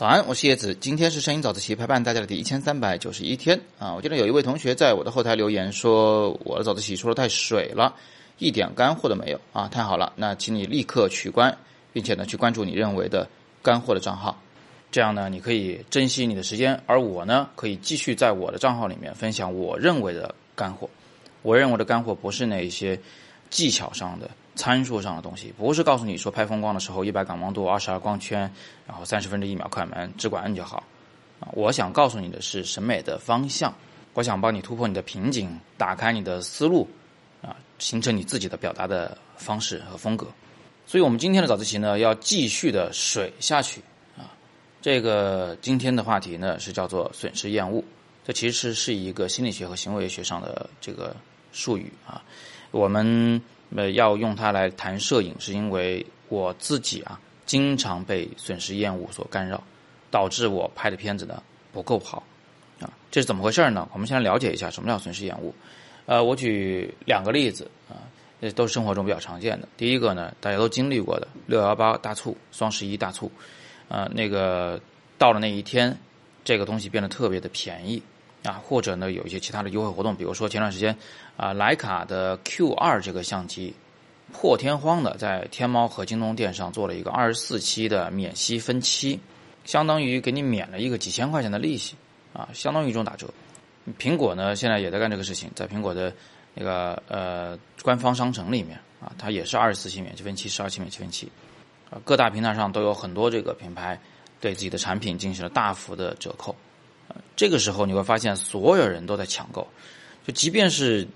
早安，我是叶子。今天是声音早自习陪伴大家的第一千三百九十一天啊！我记得有一位同学在我的后台留言说，我的早自习说的太水了，一点干货都没有啊！太好了，那请你立刻取关，并且呢去关注你认为的干货的账号，这样呢你可以珍惜你的时间，而我呢可以继续在我的账号里面分享我认为的干货。我认为的干货不是那些技巧上的。参数上的东西不是告诉你说拍风光的时候一百感光度二十二光圈，然后三十分之一秒快门，只管摁就好啊！我想告诉你的是审美的方向，我想帮你突破你的瓶颈，打开你的思路啊，形成你自己的表达的方式和风格。所以，我们今天的早自习呢，要继续的水下去啊！这个今天的话题呢是叫做损失厌恶，这其实是一个心理学和行为学上的这个术语啊，我们。呃，要用它来谈摄影，是因为我自己啊，经常被损失厌恶所干扰，导致我拍的片子呢不够好，啊，这是怎么回事呢？我们先来了解一下什么叫损失厌恶。呃，我举两个例子啊，这都是生活中比较常见的。第一个呢，大家都经历过的六幺八大促、双十一大促，啊，那个到了那一天，这个东西变得特别的便宜。啊，或者呢，有一些其他的优惠活动，比如说前段时间，啊，徕卡的 Q 二这个相机，破天荒的在天猫和京东店上做了一个二十四期的免息分期，相当于给你免了一个几千块钱的利息，啊，相当于一种打折。苹果呢，现在也在干这个事情，在苹果的那个呃官方商城里面，啊，它也是二十四期免息分期，十二期免息分期，啊，各大平台上都有很多这个品牌对自己的产品进行了大幅的折扣。这个时候你会发现，所有人都在抢购，就即便是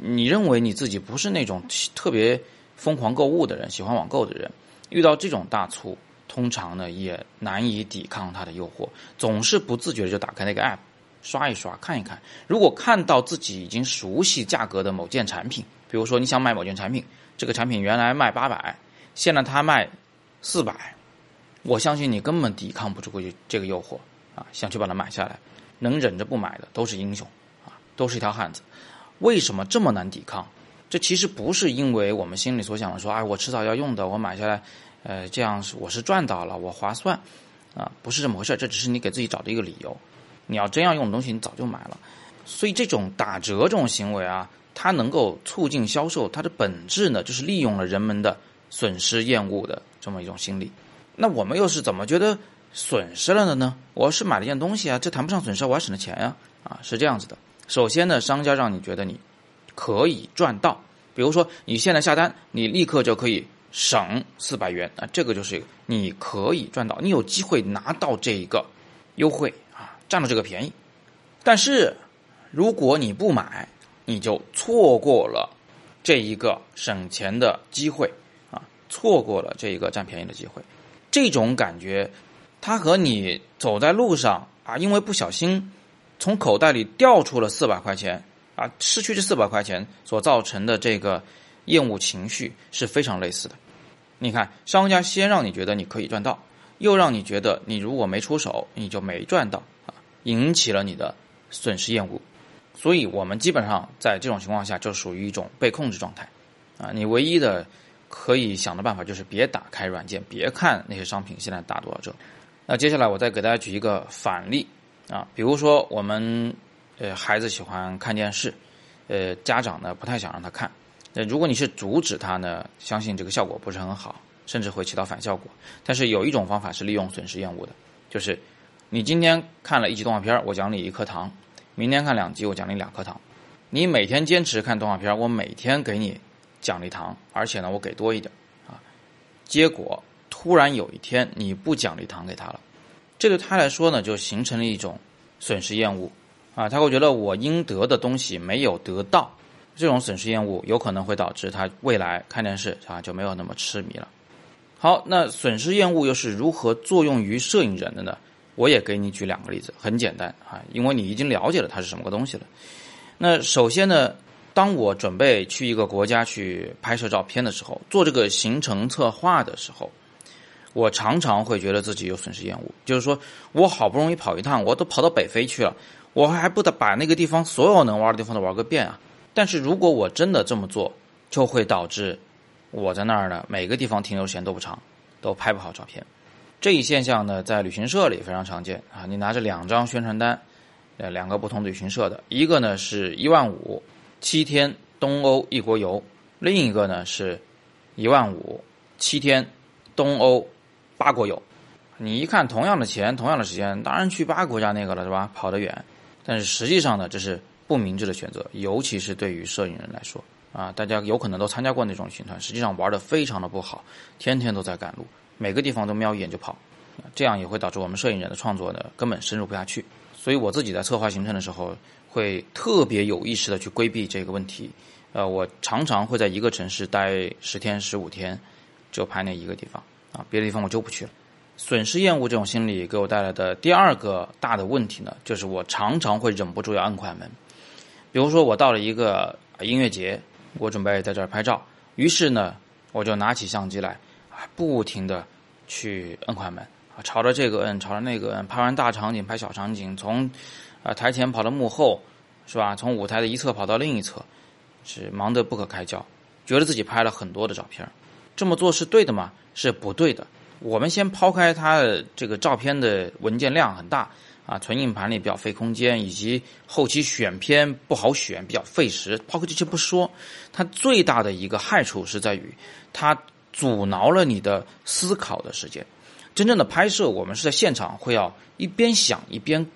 你认为你自己不是那种特别疯狂购物的人，喜欢网购的人，遇到这种大促，通常呢也难以抵抗它的诱惑，总是不自觉的就打开那个 app 刷一刷看一看。如果看到自己已经熟悉价格的某件产品，比如说你想买某件产品，这个产品原来卖八百，现在它卖四百，我相信你根本抵抗不住过去这个诱惑。啊，想去把它买下来，能忍着不买的都是英雄，啊，都是一条汉子。为什么这么难抵抗？这其实不是因为我们心里所想的说，哎，我迟早要用的，我买下来，呃，这样是我是赚到了，我划算，啊，不是这么回事。这只是你给自己找的一个理由。你要真要用的东西，你早就买了。所以这种打折这种行为啊，它能够促进销售，它的本质呢，就是利用了人们的损失厌恶的这么一种心理。那我们又是怎么觉得？损失了的呢？我是买了一件东西啊，这谈不上损失，我还省了钱呀，啊，是这样子的。首先呢，商家让你觉得你可以赚到，比如说你现在下单，你立刻就可以省四百元啊，这个就是你可以赚到，你有机会拿到这一个优惠啊，占到这个便宜。但是如果你不买，你就错过了这一个省钱的机会啊，错过了这一个占便宜的机会，这种感觉。他和你走在路上啊，因为不小心从口袋里掉出了四百块钱啊，失去这四百块钱所造成的这个厌恶情绪是非常类似的。你看，商家先让你觉得你可以赚到，又让你觉得你如果没出手你就没赚到啊，引起了你的损失厌恶。所以我们基本上在这种情况下就属于一种被控制状态啊。你唯一的可以想的办法就是别打开软件，别看那些商品现在打多少折。那接下来我再给大家举一个反例啊，比如说我们呃孩子喜欢看电视，呃家长呢不太想让他看，那如果你是阻止他呢，相信这个效果不是很好，甚至会起到反效果。但是有一种方法是利用损失厌恶的，就是你今天看了一集动画片，我奖励一颗糖；明天看两集，我奖励两颗糖。你每天坚持看动画片，我每天给你奖励糖，而且呢我给多一点啊，结果。突然有一天你不奖励糖给他了，这对他来说呢就形成了一种损失厌恶啊，他会觉得我应得的东西没有得到，这种损失厌恶有可能会导致他未来看电视啊就没有那么痴迷了。好，那损失厌恶又是如何作用于摄影人的呢？我也给你举两个例子，很简单啊，因为你已经了解了它是什么个东西了。那首先呢，当我准备去一个国家去拍摄照片的时候，做这个行程策划的时候。我常常会觉得自己有损失厌恶，就是说我好不容易跑一趟，我都跑到北非去了，我还不得把那个地方所有能玩的地方都玩个遍啊！但是如果我真的这么做，就会导致我在那儿呢，每个地方停留时间都不长，都拍不好照片。这一现象呢，在旅行社里非常常见啊。你拿着两张宣传单，呃，两个不同旅行社的，一个呢是一万五七天东欧一国游，另一个呢是一万五七天东欧八国游。你一看，同样的钱，同样的时间，当然去八个国家那个了，是吧？跑得远。但是实际上呢，这是不明智的选择，尤其是对于摄影人来说啊。大家有可能都参加过那种行团，实际上玩的非常的不好，天天都在赶路。每个地方都瞄一眼就跑，这样也会导致我们摄影人的创作呢根本深入不下去。所以我自己在策划行程的时候，会特别有意识的去规避这个问题。呃，我常常会在一个城市待十天、十五天，就拍那一个地方啊，别的地方我就不去了。损失厌恶这种心理给我带来的第二个大的问题呢，就是我常常会忍不住要按快门。比如说我到了一个音乐节，我准备在这儿拍照，于是呢，我就拿起相机来。啊不停的去摁快门啊，朝着这个摁，朝着那个摁，拍完大场景，拍小场景，从啊台前跑到幕后，是吧？从舞台的一侧跑到另一侧，是忙得不可开交，觉得自己拍了很多的照片。这么做是对的吗？是不对的。我们先抛开它的这个照片的文件量很大啊，存硬盘里比较费空间，以及后期选片不好选，比较费时。抛开这些不说，它最大的一个害处是在于它。阻挠了你的思考的时间。真正的拍摄，我们是在现场会要一边想一边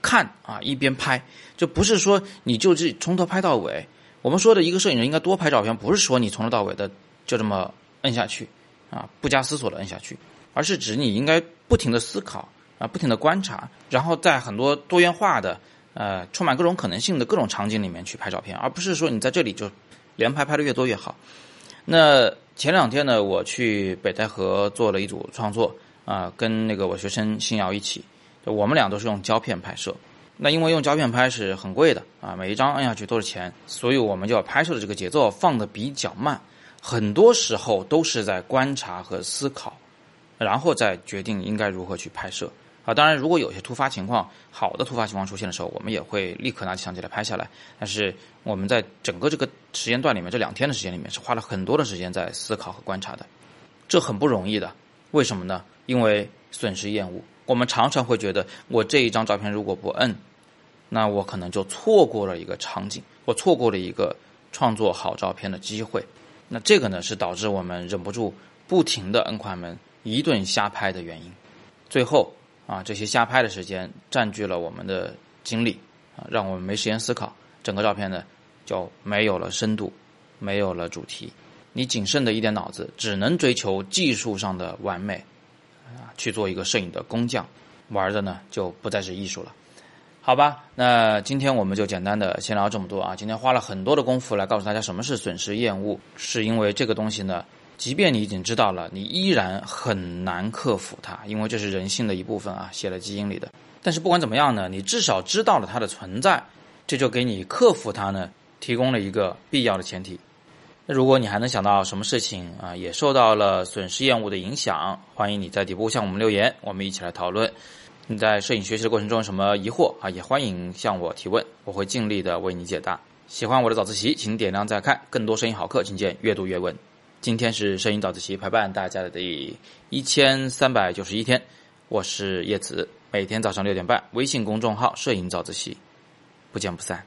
看啊，一边拍。就不是说你就这从头拍到尾。我们说的一个摄影人应该多拍照片，不是说你从头到尾的就这么摁下去啊，不加思索的摁下去，而是指你应该不停的思考啊，不停的观察，然后在很多多元化的呃充满各种可能性的各种场景里面去拍照片，而不是说你在这里就连拍拍的越多越好。那。前两天呢，我去北戴河做了一组创作啊，跟那个我学生新瑶一起，我们俩都是用胶片拍摄。那因为用胶片拍是很贵的啊，每一张按下去都是钱，所以我们就要拍摄的这个节奏放的比较慢，很多时候都是在观察和思考，然后再决定应该如何去拍摄。啊，当然，如果有些突发情况，好的突发情况出现的时候，我们也会立刻拿起相机来拍下来。但是我们在整个这个时间段里面，这两天的时间里面，是花了很多的时间在思考和观察的，这很不容易的。为什么呢？因为损失厌恶，我们常常会觉得，我这一张照片如果不摁，那我可能就错过了一个场景，我错过了一个创作好照片的机会。那这个呢，是导致我们忍不住不停的摁快门，一顿瞎拍的原因。最后。啊，这些瞎拍的时间占据了我们的精力，啊，让我们没时间思考，整个照片呢就没有了深度，没有了主题。你仅剩的一点脑子，只能追求技术上的完美，啊，去做一个摄影的工匠，玩的呢就不再是艺术了。好吧，那今天我们就简单的先聊这么多啊。今天花了很多的功夫来告诉大家什么是损失厌恶，是因为这个东西呢。即便你已经知道了，你依然很难克服它，因为这是人性的一部分啊，写了基因里的。但是不管怎么样呢，你至少知道了它的存在，这就给你克服它呢提供了一个必要的前提。那如果你还能想到什么事情啊，也受到了损失厌恶的影响，欢迎你在底部向我们留言，我们一起来讨论。你在摄影学习的过程中有什么疑惑啊，也欢迎向我提问，我会尽力的为你解答。喜欢我的早自习，请点亮再看，更多摄影好课，请见阅读原文。今天是摄影早自习陪伴大家的第一千三百九十一天，我是叶子，每天早上六点半，微信公众号“摄影早自习”，不见不散。